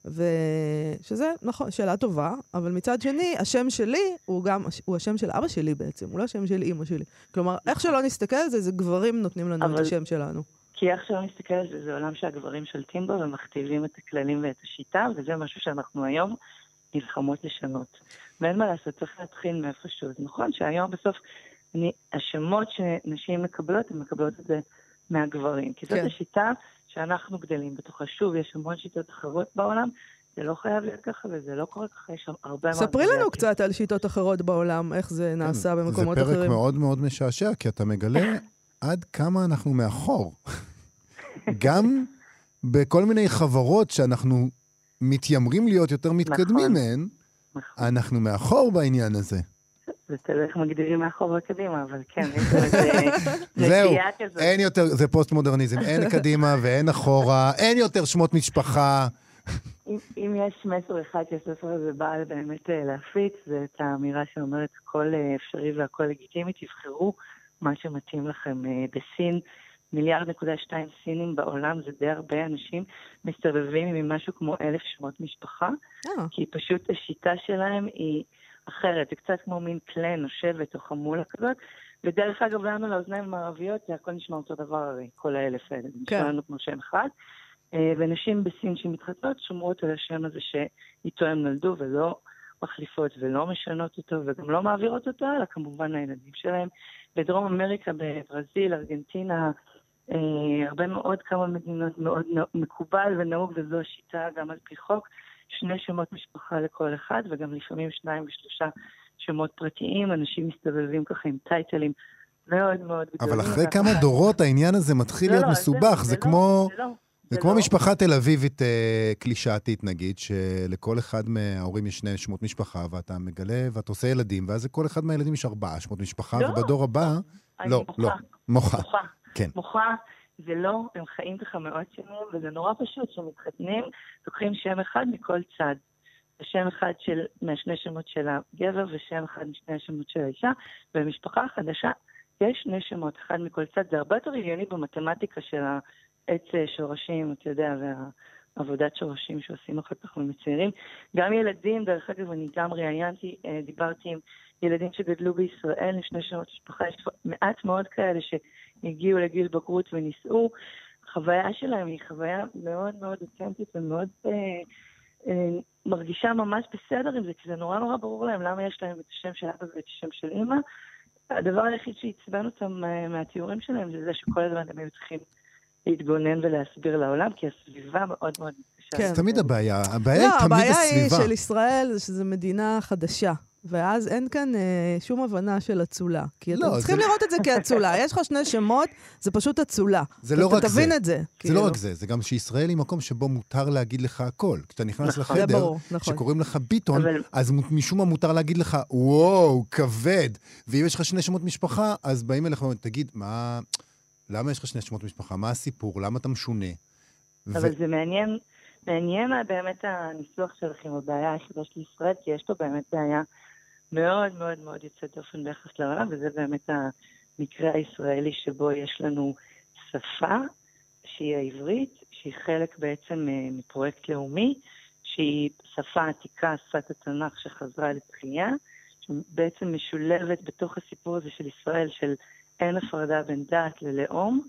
ושזה, נכון, שאלה טובה, אבל מצד שני, השם שלי הוא גם, הוא השם של אבא שלי בעצם, הוא לא השם של אימא שלי. כלומר, איך שלא נסתכל על זה, זה גברים נותנים לנו את אבל- השם שלנו. כי איך שלא נסתכל על זה, זה עולם שהגברים שולטים בו ומכתיבים את הכללים ואת השיטה, וזה משהו שאנחנו היום נלחמות לשנות. ואין מה לעשות, צריך להתחיל מאיפשהו. זה נכון שהיום בסוף, אני, השמות שנשים מקבלות, הן מקבלות את זה מהגברים. כי זאת כן. השיטה שאנחנו גדלים בתוכה. שוב, יש המון שיטות אחרות בעולם, זה לא חייב להיות ככה וזה לא קורה ככה, יש שם הרבה מאוד... ספרי לנו. קצת על שיטות אחרות בעולם, איך זה נעשה כן, במקומות זה פרק אחרים. מאוד מאוד משעשע, כי אתה מגלה עד כמה אנחנו מאחור. גם בכל מיני חברות שאנחנו מתיימרים להיות יותר מתקדמים נכון. מהן, נכון. אנחנו מאחור בעניין הזה. זה תלוי איך מגדירים מאחור וקדימה, אבל כן, יש איזה *laughs* זהו, נטייה כזאת. אין יותר, זה פוסט-מודרניזם, אין *laughs* קדימה ואין אחורה, אין יותר שמות משפחה. אם, אם יש מסר אחד שהספר הזה בא באמת אה, להפיץ, זה את האמירה שאומרת הכל אה, אפשרי והכל לגיטימי, תבחרו מה שמתאים לכם. אה, בסין, מיליארד נקודה שתיים סינים בעולם, זה די הרבה אנשים מסתובבים עם משהו כמו אלף שמות משפחה, אה, כי פשוט השיטה שלהם היא אחרת, זה קצת כמו מין קלן או שבט או חמולה כזאת. ודרך אגב, לנו לאוזניים המערביות זה הכל נשמע אותו דבר הרי, כל האלף האלה, זה כן. נשמע לנו כמו שם אחד. אה, ונשים בסין שמתחתנות שומרות על השם הזה שאיתו הם נולדו ולא מחליפות ולא משנות אותו וגם לא מעבירות אותו, אלא כמובן לילדים שלהם. בדרום אמריקה, בברזיל, ארגנטינה, אה, הרבה מאוד כמה מדינות מאוד מקובל ונהוג, וזו השיטה גם על פי חוק, שני שמות משפחה לכל אחד, וגם לפעמים שניים ושלושה שמות פרטיים, אנשים מסתובבים ככה עם טייטלים מאוד מאוד גדולים. אבל אחרי כמה דורות העניין הזה מתחיל לא, להיות לא, מסובך, זה לא, כמו... זה כמו לא. משפחה תל אביבית אה, קלישאתית, נגיד, שלכל אחד מההורים יש שני שמות משפחה, ואתה מגלה, ואתה עושה ילדים, ואז לכל אחד מהילדים יש ארבעה שמות משפחה, לא. ובדור הבא... לא, לא, מוחה. מוחה. כן. מוחה זה לא, הם חיים ככה מאות שנים, וזה נורא פשוט, כשמתחתנים, לוקחים שם אחד מכל צד. שם אחד של, מהשני שמות של הגבר ושם אחד משני השמות של האישה, ובמשפחה החדשה יש שני שמות, אחד מכל צד. זה הרבה יותר הגיוני במתמטיקה של העץ אה, שורשים, אתה יודע, והעבודת שורשים שעושים אחר כך מצעירים. גם ילדים, דרך אגב, אני גם ראיינתי, אה, דיברתי עם ילדים שגדלו בישראל עם שני שמות משפחה, יש מעט מאוד כאלה שהגיעו לגיל בגרות ונישאו. החוויה שלהם היא חוויה מאוד מאוד אותנטית ומאוד אה, אה, מרגישה ממש בסדר עם זה, כי זה נורא נורא ברור להם למה יש להם את השם של אבא ואת השם של אימא. הדבר היחיד שעצבן אותם אה, מהתיאורים שלהם זה זה שכל הזמן הם היו צריכים להתגונן ולהסביר לעולם, כי הסביבה מאוד מאוד בבקשה. כן. זה תמיד הבעיה, הבעיה היא לא, תמיד הבעיה היא הסביבה. של ישראל זה שזו מדינה חדשה. ואז אין כאן אה, שום הבנה של אצולה. כי לא, אתם צריכים זה- לראות את זה כאצולה. יש לך שני שמות, זה פשוט אצולה. זה לא אתה רק זה. תבין את זה. זה כאילו. לא רק זה, זה גם שישראל היא מקום שבו מותר להגיד לך הכל. כשאתה נכנס נכון. לחדר, ברור, נכון. שקוראים לך ביטון, אבל- אז משום מה מותר להגיד לך, וואו, כבד. ואם יש לך שני שמות משפחה, אז באים אליך ואומרים, תגיד, מה... למה יש לך שני שמות משפחה? מה הסיפור? למה אתה משונה? ו- אבל זה מעניין, מעניין באמת הניסוח שלכם, הבעיה היחידה של ישראל, כי יש פה באמת בעיה מאוד מאוד מאוד יוצאת דופן ביחס לעולם, וזה באמת המקרה הישראלי שבו יש לנו שפה שהיא העברית, שהיא חלק בעצם אה, מפרויקט לאומי, שהיא שפה עתיקה, שפת התנ"ך שחזרה לתחייה, שבעצם משולבת בתוך הסיפור הזה של ישראל, של אין הפרדה בין דת ללאום,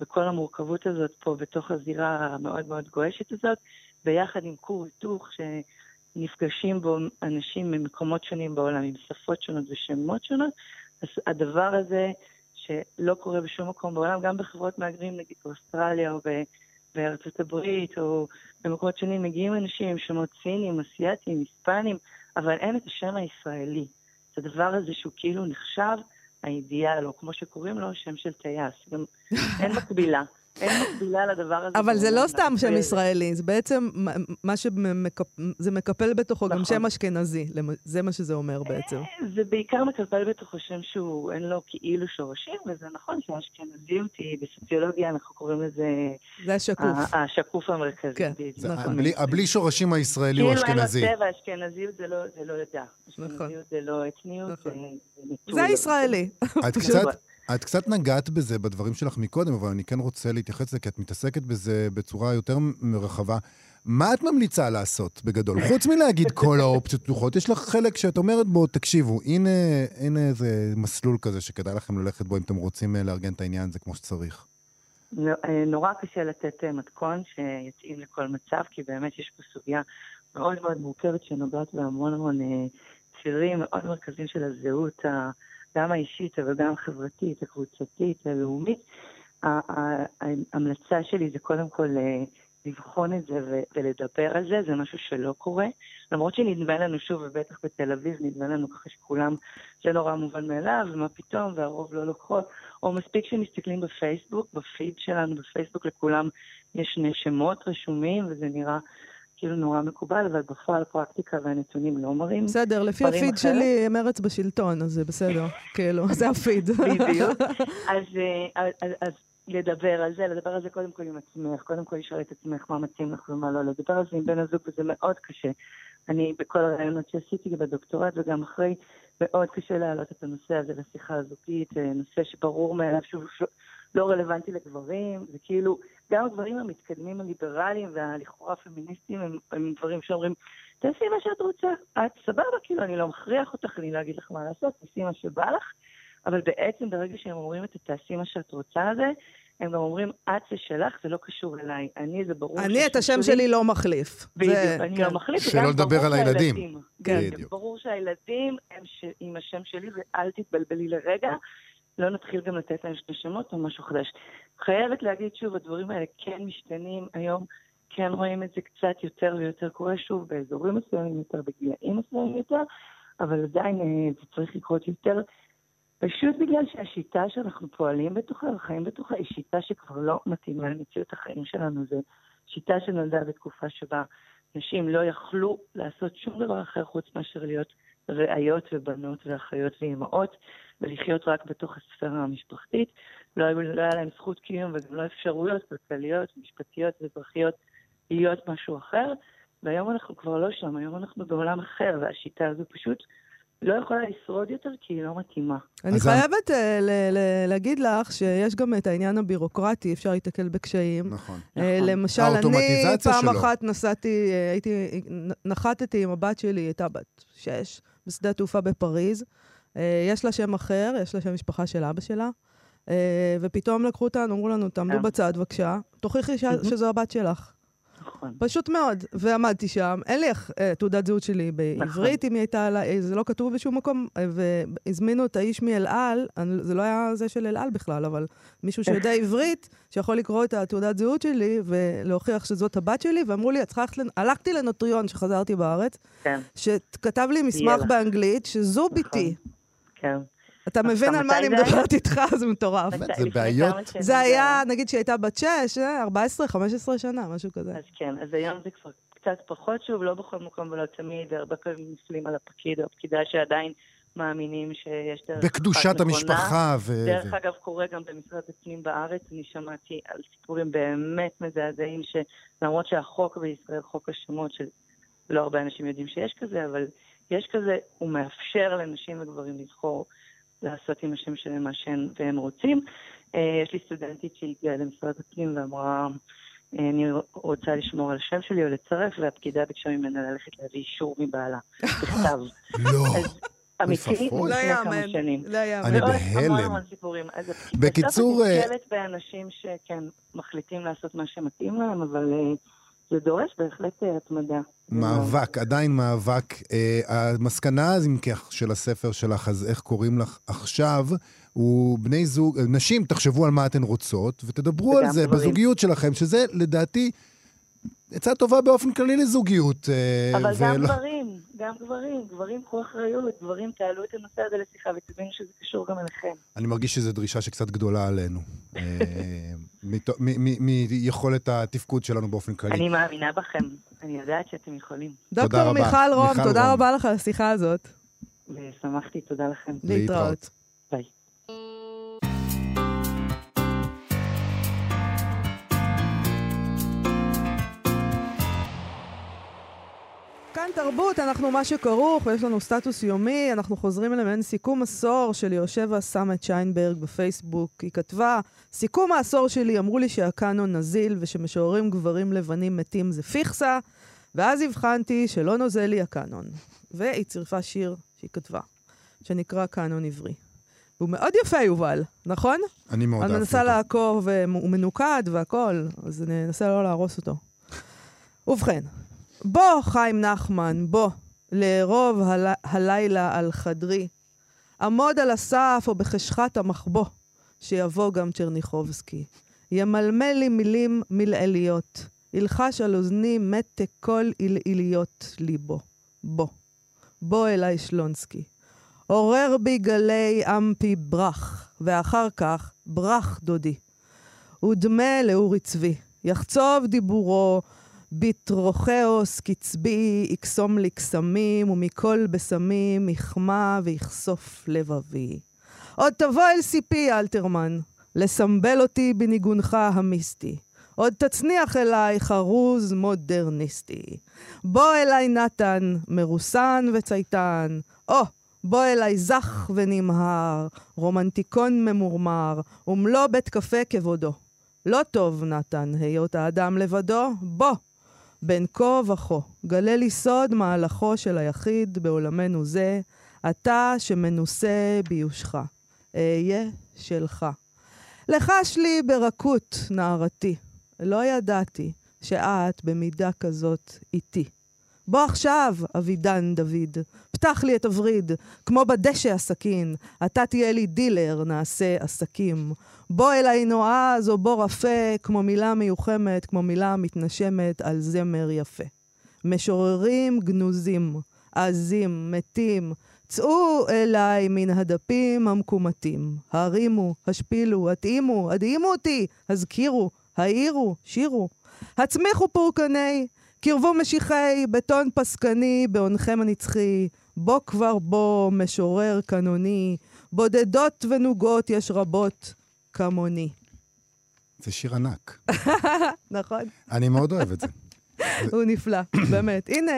וכל המורכבות הזאת פה בתוך הזירה המאוד מאוד גועשת הזאת, ביחד עם כור היתוך שנפגשים בו אנשים ממקומות שונים בעולם, עם שפות שונות ושמות שונות, אז הדבר הזה שלא קורה בשום מקום בעולם, גם בחברות מהגרים, נגיד באוסטרליה או בארצות הברית, או במקומות שונים, מגיעים אנשים עם שמות סינים, אסייתים, היספנים, אבל אין את השם הישראלי. את הדבר הזה שהוא כאילו נחשב האידיאל, או כמו שקוראים לו, שם של טייס. גם אין מקבילה. *laughs* אין מקבילה לדבר הזה. אבל זה. לא סתם שם ישראלי, זה בעצם מ- מה שזה מקפל בתוכו גם נכון. שם אשכנזי. זה מה שזה אומר בעצם. זה בעיקר מקפל בתוכו שם שהוא, אין לו כאילו שורשים, וזה נכון שהאשכנזיות היא, בסוציולוגיה אנחנו קוראים לזה זה השקוף. השקוף המרכזי. כן. זה- נכון. הבלי- שורשים הישראלי הוא כאילו אין לו אשכנזי. צבע, אשכנזיות זה לא- זה לא דת. אשכנזיות זה לא אתניות, נכון. זה זה הישראלי. את קצת, את קצת נגעת בזה בדברים שלך מקודם, אבל אני כן רוצה להתייחס לזה, כי את מתעסקת בזה בצורה יותר רחבה. מה את ממליצה לעשות בגדול? חוץ מלהגיד כל האופציות פתוחות, יש לך חלק שאת אומרת בו, תקשיבו, הנה, הנה איזה מסלול כזה שכדאי לכם ללכת בו אם אתם רוצים אה, לארגן את העניין הזה כמו שצריך. לא, אה, נורא קשה לתת אה, מתכון שיתאים לכל מצב, כי באמת יש פה סוגיה מאוד מאוד מורכבת שנוגעת בהמון המון צירים מאוד מרכזיים של הזהות, ה- גם האישית, אבל גם החברתית, הקבוצתית, הלאומית. ההמלצה שלי זה קודם כל אה, לבחון את זה ולדבר על זה, זה משהו שלא קורה. למרות שנדמה לנו, שוב, ובטח בתל אביב, נדמה לנו ככה שכולם, זה נורא מובן מאליו, ומה פתאום, והרוב לא לוקחות. או מספיק שמסתכלים בפייסבוק, בפיד שלנו בפייסבוק לכולם יש שני שמות רשומים, וזה נראה כאילו נורא מקובל, אבל בפועל הפרקטיקה והנתונים לא מראים. בסדר, לפי הפיד אחרת? שלי מרץ בשלטון, אז זה בסדר. *laughs* כאילו, זה הפיד. בדיוק. *laughs* אז, אה, אז, אז לדבר על זה, לדבר על זה קודם כל עם עצמך, קודם כל לשאול את עצמך מה מתאים לך ומה לא, לדבר על זה עם בן הזוג, וזה מאוד קשה. אני, בכל הרעיונות שעשיתי בדוקטורט וגם אחרי, מאוד קשה להעלות את הנושא הזה לשיחה הזוגית, אה, נושא שברור מאליו שהוא לא רלוונטי לגברים, זה כאילו, גם הגברים המתקדמים הליברליים והלכאורה הפמיניסטיים הם, הם דברים שאומרים, תעשי מה שאת רוצה, את סבבה, כאילו, אני לא מכריח אותך, אני לא אגיד לך מה לעשות, תעשי מה שבא לך, אבל בעצם ברגע שהם אומרים את התעשי מה שאת רוצה הזה, הם גם אומרים, את זה שלך, זה לא קשור אליי. אני, זה ברור אני את השם שלי לא מחליף. בדיוק, זה- אני כן. לא מחליף. שלא לדבר על הילדים. כן. ברור שהילדים הם ש... עם השם שלי, ואל תתבלבלי לרגע. לא נתחיל גם לתת להם שמות או משהו חדש. חייבת להגיד שוב, הדברים האלה כן משתנים היום, כן רואים את זה קצת יותר ויותר קורה שוב באזורים מסוימים יותר, בגילאים מסוימים יותר, אבל עדיין אה, זה צריך לקרות יותר. פשוט בגלל שהשיטה שאנחנו פועלים בתוכה וחיים בתוכה היא שיטה שכבר לא מתאימה למציאות החיים שלנו. זו שיטה שנולדה בתקופה שבה נשים לא יכלו לעשות שום דבר אחר חוץ מאשר להיות ראיות ובנות ואחיות ואימהות, ולחיות רק בתוך הספירה המשפחתית. לא, לא היה להם זכות קיום וגם לא אפשרויות כלכליות, משפטיות ואזרחיות להיות משהו אחר. והיום אנחנו כבר לא שם, היום אנחנו בעולם אחר, והשיטה הזו פשוט לא יכולה לשרוד יותר כי היא לא מתאימה. אני חייבת אה, ל- ל- להגיד לך שיש גם את העניין הבירוקרטי, אפשר להתקל בקשיים. נכון. אה, נכון. למשל, אני פעם שלו. אחת נסעתי, אה, הייתי, נחתתי עם הבת שלי, הייתה בת שש, בשדה התעופה בפריז. יש לה שם אחר, יש לה שם משפחה של אבא שלה. ופתאום לקחו אותנו, אמרו לנו, תעמדו. בצד בבקשה, תוכיחי. שזו הבת שלך. נכון. פשוט מאוד. ועמדתי שם, אין לי אה, תעודת זהות שלי בעברית, אם היא הייתה עליי, זה לא כתוב בשום מקום, אה, והזמינו את האיש מאל על, זה לא היה זה של אל על בכלל, אבל מישהו שיודע *laughs* עברית, שיכול לקרוא את התעודת זהות שלי ולהוכיח שזאת הבת שלי, ואמרו לי, את צריכה ללכת... הלכתי לנוטריון שחזרתי בארץ, כן, שכתב לי מסמך לך. באנגלית, שזו נכון. ביתי. כן. אתה מבין על מה אני? מדברת איתך? *laughs* זה מטורף. זה בעיות. זה היה, נגיד שהיא הייתה בת 6, 14, 15 שנה, משהו כזה. אז כן, אז היום זה כבר קצת פחות, שוב, לא בכל מקום ולא תמיד, והרבה פעמים נופלים על הפקיד או הפקידה שעדיין מאמינים שיש דרך אחת בקדושת. המשפחה ו... דרך אגב, קורה גם במשרד הפנים בארץ, אני שמעתי על סיפורים באמת מזעזעים, שלמרות שהחוק בישראל, חוק השמות, שלא הרבה אנשים יודעים שיש כזה, אבל יש כזה, הוא מאפשר לנשים וגברים לבחור לעשות עם השם שלהם מה שהם והם רוצים. אה, יש לי סטודנטית שהגיעה למשרד הפנים ואמרה, אה, אני רוצה לשמור על השם שלי או לצרף, והפקידה ביקשה ממנה ללכת להביא אישור מבעלה, *laughs* בכתב. לא. אמיתי, ואבוי. לא לפני כמה יאמן. שנים. לא יאמן. אני בהלם. בקיצור, בסוף את אה, נתקלת באנשים שכן, מחליטים לעשות מה שמתאים להם, אבל זה דורש בהחלט התמדה. מאבק, עדיין מאבק. אה, המסקנה, אז אם כך, של הספר שלך, אז איך קוראים לך עכשיו, הוא בני זוג, אה, נשים, תחשבו על מה אתן רוצות, ותדברו על זה גברים. בזוגיות שלכם, שזה לדעתי עצה טובה באופן כללי לזוגיות. אה, אבל גם ולא- גברים, גם גברים, גברים קחו אחריות, גברים תעלו את הנושא הזה לשיחה ותבינו שזה קשור גם אליכם. אני מרגיש שזו דרישה שקצת גדולה עלינו. *laughs* מיכולת התפקוד שלנו באופן כללי. אני מאמינה בכם, אני יודעת שאתם יכולים, דוקטור רבה. מיכל רום, תודה. רבה לך על השיחה הזאת. ושמחתי, תודה לכם. להתראות. כאן תרבות, אנחנו מה שכרוך, ויש לנו סטטוס יומי, אנחנו חוזרים למעין סיכום עשור של יושבה סמט שיינברג בפייסבוק. היא כתבה, סיכום העשור שלי, אמרו לי שהקאנון נזיל ושמשוררים גברים לבנים מתים זה פיכסה, ואז הבחנתי שלא נוזל לי הקאנון. והיא צירפה שיר שהיא כתבה, שנקרא קאנון עברי. והוא מאוד יפה, יובל, נכון? אני מאוד אני אהבתי מנסה אותו. לעקור, והוא מנוקד והכול, אז אני אנסה לא להרוס אותו. ובכן, בוא, חיים נחמן, בוא, לארוב הל... הלילה על חדרי. עמוד על הסף או בחשכת המחבוא, שיבוא גם צ'רניחובסקי. ימלמל לי מילים מלעיליות, ילחש על אוזני מתק כל עילעיליות ליבו. בוא, בוא אליי שלונסקי. עורר בי גלי אמפי ברח, ואחר כך ברח דודי. ודמה לאורי צבי, יחצוב דיבורו, בתרוכאוס קצבי, יקסום לי קסמים, ומכל בשמים יכמה ויחשוף לבבי. עוד תבוא אל סיפי, אלתרמן, לסמבל אותי בניגונך המיסטי. עוד תצניח אליי חרוז מודרניסטי. בוא אליי נתן, מרוסן וצייתן. או, בוא אליי זך ונמהר, רומנטיקון ממורמר, ומלוא בית קפה כבודו. לא טוב, נתן, היות האדם לבדו, בוא. בין כה וכה, גלה לי סוד מהלכו של היחיד בעולמנו זה, אתה שמנוסה ביושך. אהיה שלך. לחש לי ברכות, נערתי. לא ידעתי שאת במידה כזאת איתי. בוא עכשיו, אבידן דוד, פתח לי את הווריד, כמו בדשא הסכין, אתה תהיה לי דילר, נעשה עסקים. בוא אליי נועז או בוא רפה, כמו מילה מיוחמת, כמו מילה מתנשמת על זמר יפה. משוררים גנוזים, עזים, מתים, צאו אליי מן הדפים המקומטים. הרימו, השפילו, התאימו, הדהימו אותי, הזכירו, העירו, שירו. הצמיחו פורקני, קרבו משיחי, בטון פסקני, בעונכם הנצחי. בוא כבר בוא, משורר קנוני, בודדות ונוגות יש רבות כמוני. זה שיר ענק. *laughs* נכון? אני מאוד אוהב את זה. *laughs* הוא נפלא, *coughs* באמת. הנה.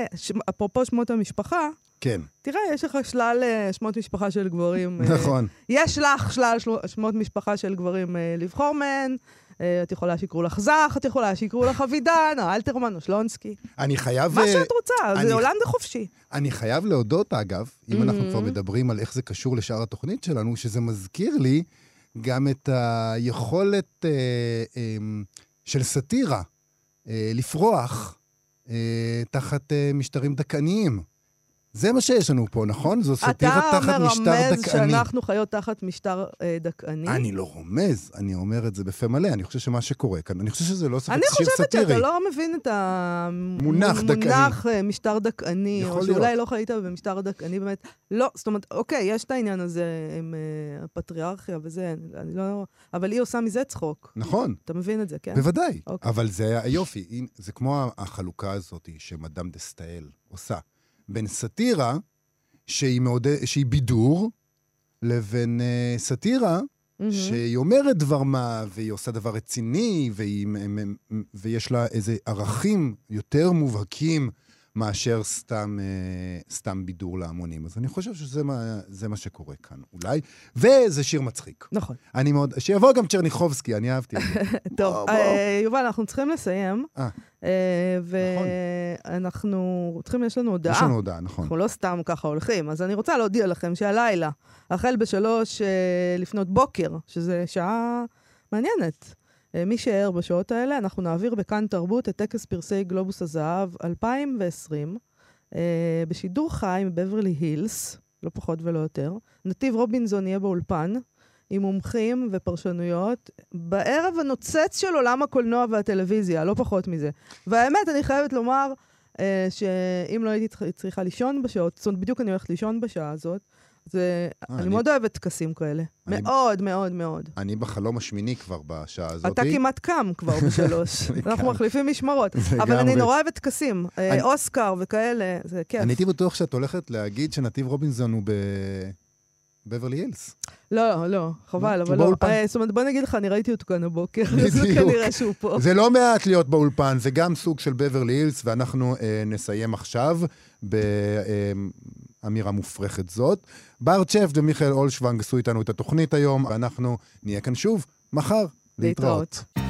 אפרופו שמות המשפחה, כן, תראה, יש לך שלל אה, שמות משפחה של גברים. אה, נכון. יש לך שלל של... שמות משפחה של גברים אה, לבחור מהן. אה, את יכולה שיקראו לך זך, את יכולה שיקראו לך אבידן, או אלתרמן, או שלונסקי. אני חייב... מה אה, שאת רוצה, זה עולם די חופשי. אני חייב להודות, אגב, אם אנחנו. כבר מדברים על איך זה קשור לשאר התוכנית שלנו, שזה מזכיר לי גם את היכולת אה, אה, של סאטירה אה, לפרוח אה, תחת אה, משטרים דכאניים. זה מה שיש לנו פה, נכון? זו סאטירה אתה תחת משטר מרמז דכאני. שאנחנו חיות תחת משטר אה, דכאני? אני לא רומז, אני אומר את זה בפה מלא. אני חושב שמה שקורה כאן, אני חושב שזה לא ספק אני שיר חושבת סאטירי. שאתה לא מבין את מונח דכאני. המונח אה, משטר דכאני, או להיות. שאולי לא חיית במשטר דכאני באמת. לא, זאת אומרת, אוקיי, יש את העניין הזה עם אה, הפטריארכיה וזה, אני לא... אבל היא עושה מזה צחוק. נכון. אתה מבין את זה, כן? בוודאי, אוקיי. אבל זה היופי, זה כמו החלוקה הזאת שמדאם דה סטאל עושה, בין סאטירה, שהיא, מעודד, שהיא בידור, לבין uh, סאטירה, מהמם. שהיא אומרת דבר מה, והיא עושה דבר רציני, והיא, ויש לה איזה ערכים יותר מובהקים מאשר סתם, uh, סתם בידור להמונים. אז אני חושב שזה מה, זה מה שקורה כאן, אולי. וזה שיר מצחיק. נכון. אני מאוד... שיבוא גם צ'רניחובסקי, אני אהבתי את *laughs* זה. טוב, בוא, בוא. אה, יובל, אנחנו צריכים לסיים. אה. אה, נכון. ואנחנו צריכים, יש לנו הודעה. יש לנו הודעה, נכון. אנחנו לא סתם ככה הולכים. אז אני רוצה להודיע לכם שהלילה, החל בשלוש אה, לפנות בוקר, שזה שעה מעניינת, אה, מי שער בשעות האלה, אנחנו נעביר בכאן תרבות את טקס פרסי גלובוס הזהב 2020, אה, בשידור חי מבברלי הילס, לא פחות ולא יותר. נתיב רובינזון יהיה באולפן. עם מומחים ופרשנויות, בערב הנוצץ של עולם הקולנוע והטלוויזיה, לא פחות מזה. והאמת, אני חייבת לומר אה, שאם לא הייתי צריכה לישון בשעות, זאת אומרת, בדיוק אני הולכת לישון בשעה הזאת, זה, אה, אני אני- מאוד אוהבת טקסים כאלה. אני- מאוד, מאוד, מאוד. אני בחלום השמיני כבר בשעה הזאת. אתה כמעט קם כבר *laughs* בשלוש. אנחנו. מחליפים משמרות. *laughs* אבל. אני נורא אוהבת טקסים. אה, אני- אוסקר וכאלה, זה כיף. אני הייתי בטוח שאת הולכת להגיד שנתיב רובינזון הוא בבברלי הילס. לא, לא, חבל, הוא אבל לא. אה, זאת אומרת, בוא נגיד לך, אני ראיתי אותו כאן הבוקר, *laughs* אז. כנראה שהוא פה. זה לא מעט להיות באולפן, זה גם סוג של בברלי הילס, ואנחנו אה, נסיים עכשיו באמירה מופרכת זאת. בר צ'ף ומיכאל אולשוונג עשו איתנו את התוכנית היום, ואנחנו נהיה כאן שוב מחר. להתראות. להתראות.